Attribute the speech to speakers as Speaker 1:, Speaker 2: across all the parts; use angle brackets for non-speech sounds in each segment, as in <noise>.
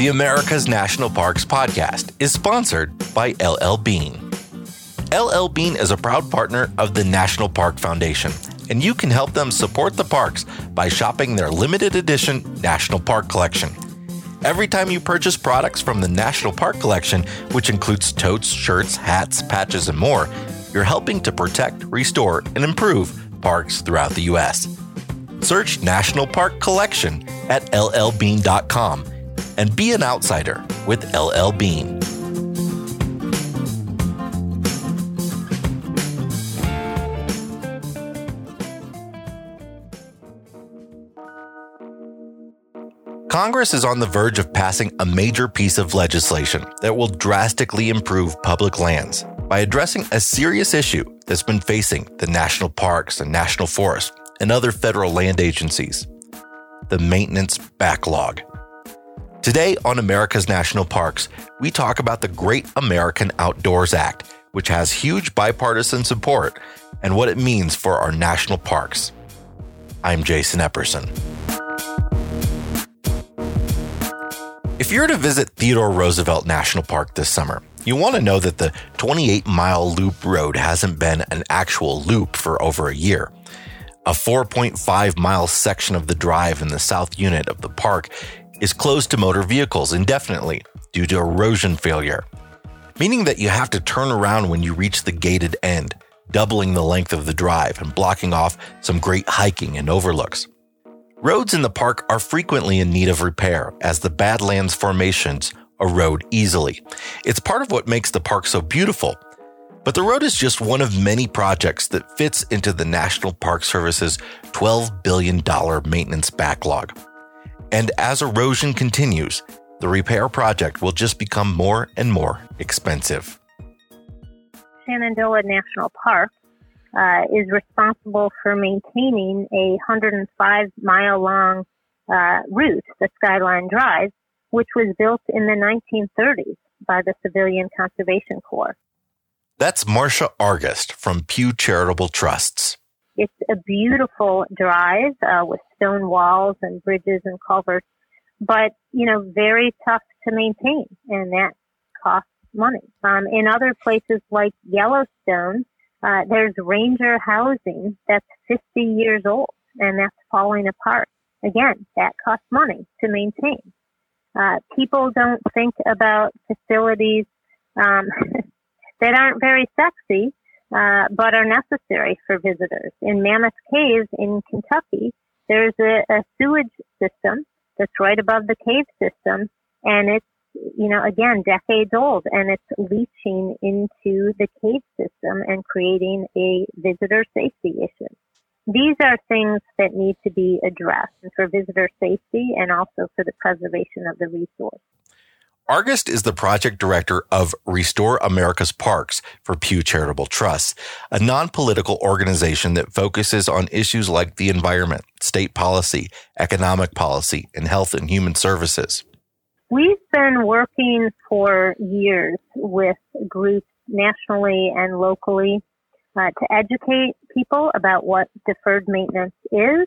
Speaker 1: The America's National Parks podcast is sponsored by LL Bean. LL Bean is a proud partner of the National Park Foundation, and you can help them support the parks by shopping their limited edition National Park Collection. Every time you purchase products from the National Park Collection, which includes totes, shirts, hats, patches, and more, you're helping to protect, restore, and improve parks throughout the U.S. Search National Park Collection at llbean.com and be an outsider with LL Bean. Congress is on the verge of passing a major piece of legislation that will drastically improve public lands by addressing a serious issue that's been facing the national parks and national forests and other federal land agencies the maintenance backlog. Today on America's National Parks, we talk about the Great American Outdoors Act, which has huge bipartisan support, and what it means for our national parks. I'm Jason Epperson. If you're to visit Theodore Roosevelt National Park this summer, you want to know that the 28 mile loop road hasn't been an actual loop for over a year. A 4.5 mile section of the drive in the south unit of the park is closed to motor vehicles indefinitely due to erosion failure, meaning that you have to turn around when you reach the gated end, doubling the length of the drive and blocking off some great hiking and overlooks. Roads in the park are frequently in need of repair as the Badlands formations erode easily. It's part of what makes the park so beautiful. But the road is just one of many projects that fits into the National Park Service's $12 billion maintenance backlog. And as erosion continues, the repair project will just become more and more expensive.
Speaker 2: Shenandoah National Park uh, is responsible for maintaining a 105 mile long uh, route, the Skyline Drive, which was built in the 1930s by the Civilian Conservation Corps.
Speaker 1: That's Marcia Argust from Pew Charitable Trusts.
Speaker 2: It's a beautiful drive uh, with stone walls and bridges and culverts, but you know, very tough to maintain, and that costs money. Um, in other places like Yellowstone, uh, there's ranger housing that's 50 years old and that's falling apart. Again, that costs money to maintain. Uh, people don't think about facilities um, <laughs> that aren't very sexy, uh, but are necessary for visitors. In Mammoth Cave in Kentucky, there's a, a sewage system that's right above the cave system, and it's you know, again, decades old and it's leaching into the cave system and creating a visitor safety issue. These are things that need to be addressed for visitor safety and also for the preservation of the resource.
Speaker 1: Argust is the project director of Restore America's Parks for Pew Charitable Trusts, a non-political organization that focuses on issues like the environment, state policy, economic policy, and health and human services.
Speaker 2: We've been working for years with groups nationally and locally uh, to educate people about what deferred maintenance is.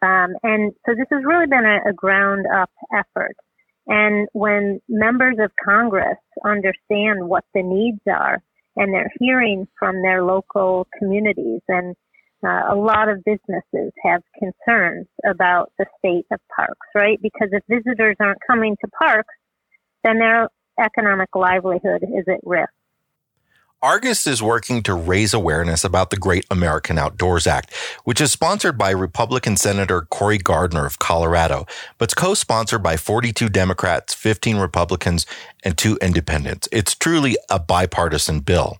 Speaker 2: Um, and so this has really been a, a ground up effort. And when members of Congress understand what the needs are and they're hearing from their local communities and uh, a lot of businesses have concerns about the state of parks, right? Because if visitors aren't coming to parks, then their economic livelihood is at risk.
Speaker 1: Argust is working to raise awareness about the Great American Outdoors Act, which is sponsored by Republican Senator Cory Gardner of Colorado, but it's co-sponsored by 42 Democrats, 15 Republicans, and two independents. It's truly a bipartisan bill.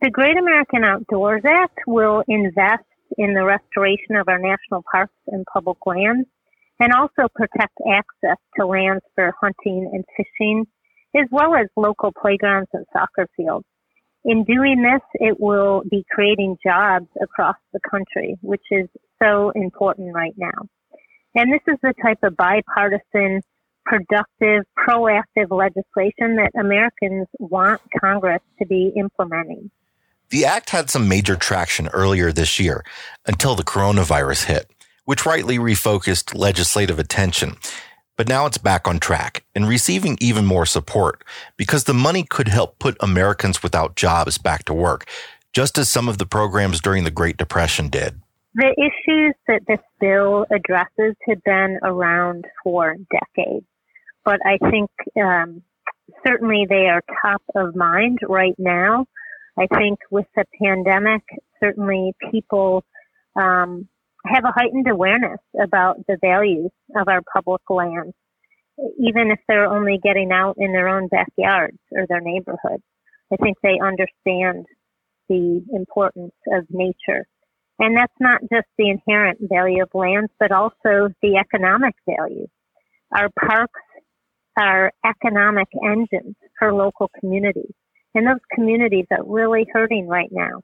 Speaker 2: The Great American Outdoors Act will invest in the restoration of our national parks and public lands, and also protect access to lands for hunting and fishing, as well as local playgrounds and soccer fields. In doing this, it will be creating jobs across the country, which is so important right now. And this is the type of bipartisan, productive, proactive legislation that Americans want Congress to be implementing.
Speaker 1: The act had some major traction earlier this year until the coronavirus hit, which rightly refocused legislative attention. But now it's back on track, and receiving even more support because the money could help put Americans without jobs back to work, just as some of the programs during the Great Depression did.
Speaker 2: The issues that this bill addresses have been around for decades, but I think um, certainly they are top of mind right now. I think with the pandemic, certainly people um, have a heightened awareness about the values of our public lands, even if they're only getting out in their own backyards or their neighborhood. I think they understand the importance of nature. And that's not just the inherent value of lands, but also the economic value. Our parks are economic engines for local communities. And those communities are really hurting right now.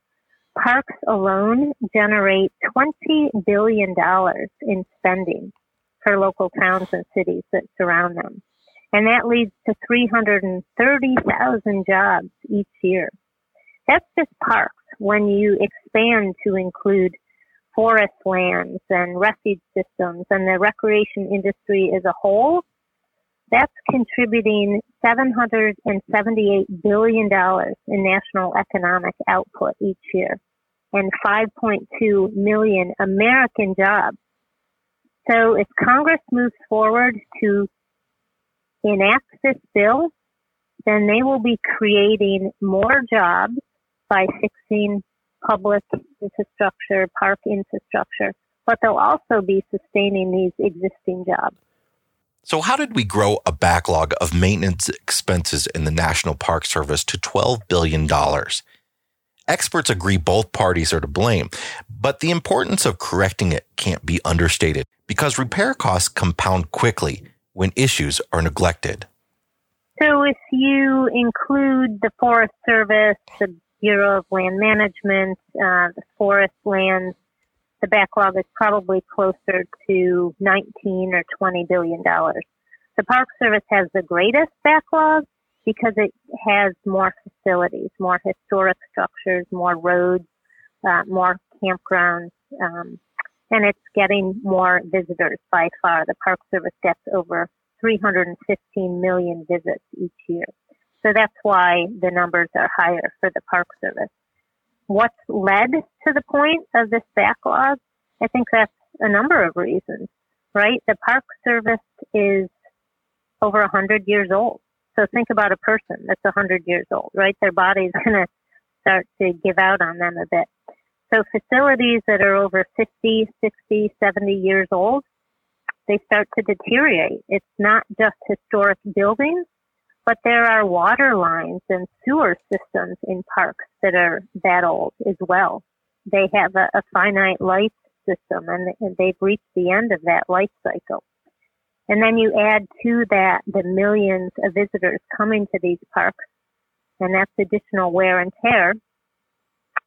Speaker 2: Parks alone generate $20 billion in spending for local towns and cities that surround them. And that leads to 330,000 jobs each year. That's just parks. When you expand to include forest lands and refuge systems and the recreation industry as a whole, that's contributing $778 billion in national economic output each year and 5.2 million American jobs. So if Congress moves forward to enact this bill, then they will be creating more jobs by fixing public infrastructure, park infrastructure, but they'll also be sustaining these existing jobs.
Speaker 1: So, how did we grow a backlog of maintenance expenses in the National Park Service to $12 billion? Experts agree both parties are to blame, but the importance of correcting it can't be understated because repair costs compound quickly when issues are neglected.
Speaker 2: So, if you include the Forest Service, the Bureau of Land Management, uh, the forest lands, the backlog is probably closer to 19 or 20 billion dollars. The Park Service has the greatest backlog because it has more facilities, more historic structures, more roads, uh, more campgrounds, um, and it's getting more visitors by far. The Park Service gets over 315 million visits each year. So that's why the numbers are higher for the Park Service what's led to the point of this backlog? I think that's a number of reasons, right? The Park Service is over hundred years old. So think about a person that's hundred years old, right? Their body's <laughs> going to start to give out on them a bit. So facilities that are over 50, 60, 70 years old, they start to deteriorate. It's not just historic buildings, but there are water lines and sewer systems in parks that are that old as well. They have a, a finite life system and, and they've reached the end of that life cycle. And then you add to that the millions of visitors coming to these parks, and that's additional wear and tear.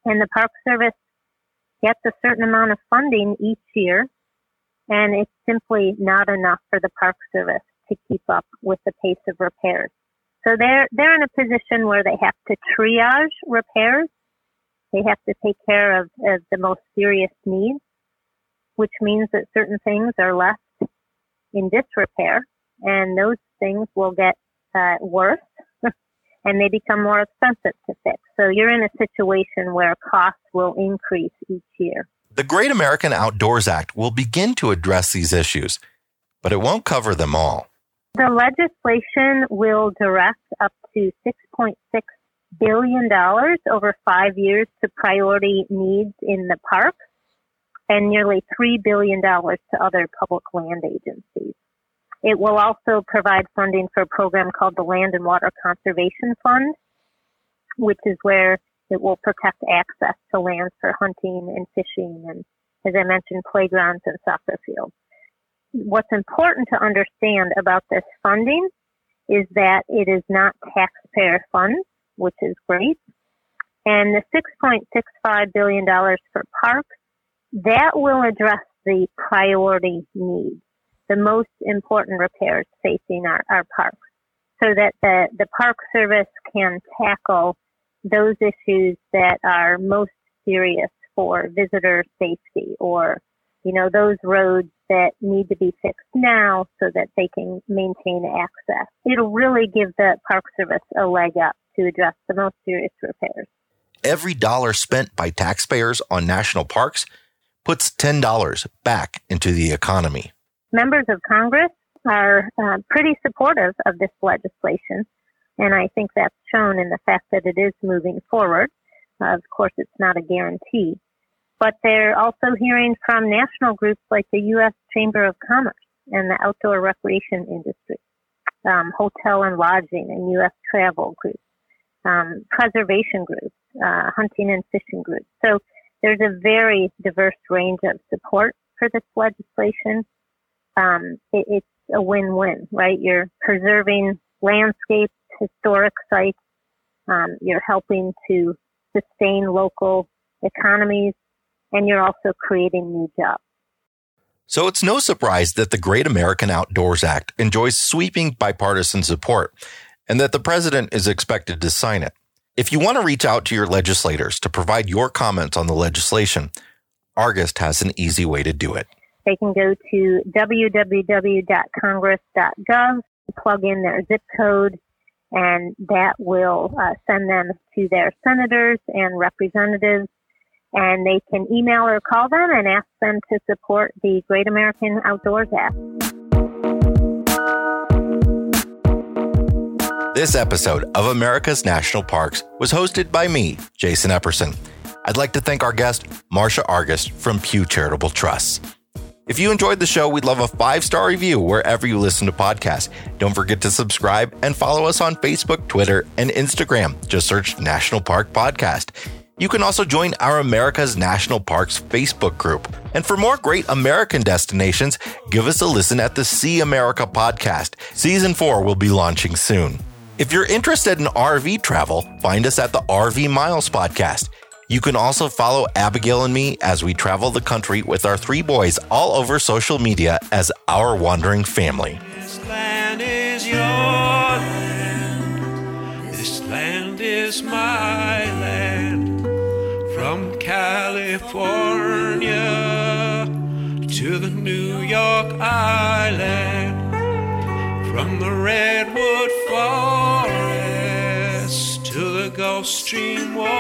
Speaker 2: And the Park Service gets a certain amount of funding each year, and it's simply not enough for the Park Service to keep up with the pace of repairs. So they're they're in a position where they have to triage repairs. They have to take care of, of the most serious needs, which means that certain things are left in disrepair, and those things will get uh, worse, <laughs> and they become more expensive to fix. So you're in a situation where costs will increase each year.
Speaker 1: The Great American Outdoors Act will begin to address these issues, but it won't cover them all.
Speaker 2: The legislation will direct up to $6.6 billion over five years to priority needs in the parks and nearly $3 billion to other public land agencies. It will also provide funding for a program called the Land and Water Conservation Fund, which is where it will protect access to land for hunting and fishing and, as I mentioned, playgrounds and soccer fields what's important to understand about this funding is that it is not taxpayer funds, which is great. And the $6.65 billion for parks, that will address the priority needs, the most important repairs facing our, our parks, so that the, the Park Service can tackle those issues that are most serious for visitor safety or you know, those roads that need to be fixed now so that they can maintain access. It'll really give the Park Service a leg up to address the most serious repairs.
Speaker 1: Every dollar spent by taxpayers on national parks puts $10 back into the economy.
Speaker 2: Members of Congress are uh, pretty supportive of this legislation, and I think that's shown in the fact that it is moving forward. Uh, of course, it's not a guarantee, but they're also hearing from national groups like the U.S. Chamber of Commerce and the outdoor recreation industry, um, hotel and lodging and U.S. travel groups, um, preservation groups, uh, hunting and fishing groups. So there's a very diverse range of support for this legislation. Um, it, it's a win-win, right? You're preserving landscapes, historic sites. Um, you're helping to sustain local economies, and you're also creating new jobs.
Speaker 1: So it's no surprise that the Great American Outdoors Act enjoys sweeping bipartisan support and that the president is expected to sign it. If you want to reach out to your legislators to provide your comments on the legislation, Argust has an easy way to do it.
Speaker 2: They can go to www.congress.gov, plug in their zip code, and that will uh, send them to their senators and representatives. And they can email or call them and ask them to support the Great American Outdoors Act.
Speaker 1: This episode of America's National Parks was hosted by me, Jason Epperson. I'd like to thank our guest, Marcia Argust from Pew Charitable Trusts. If you enjoyed the show, we'd love a five star review wherever you listen to podcasts. Don't forget to subscribe and follow us on Facebook, Twitter, and Instagram. Just search National Park Podcast. You can also join our America's National Parks Facebook group. And for more great American destinations, give us a listen at the See America podcast. Season 4 will be launching soon. If you're interested in RV travel, find us at the RV Miles podcast. You can also follow Abigail and me as we travel the country with our three boys all over social media as our wandering family.
Speaker 3: This land is your land. This land is my land. From California to the New York Island. From the Redwood Gulf Stream waters.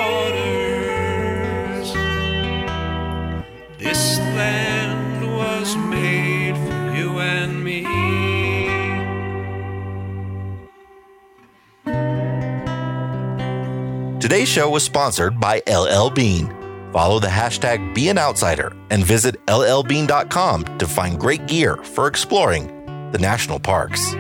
Speaker 3: This land was made for you and me.
Speaker 1: Today's show was sponsored by LL Bean. Follow the hashtag Be an Outsider and visit llbean.com to find great gear for exploring the national parks.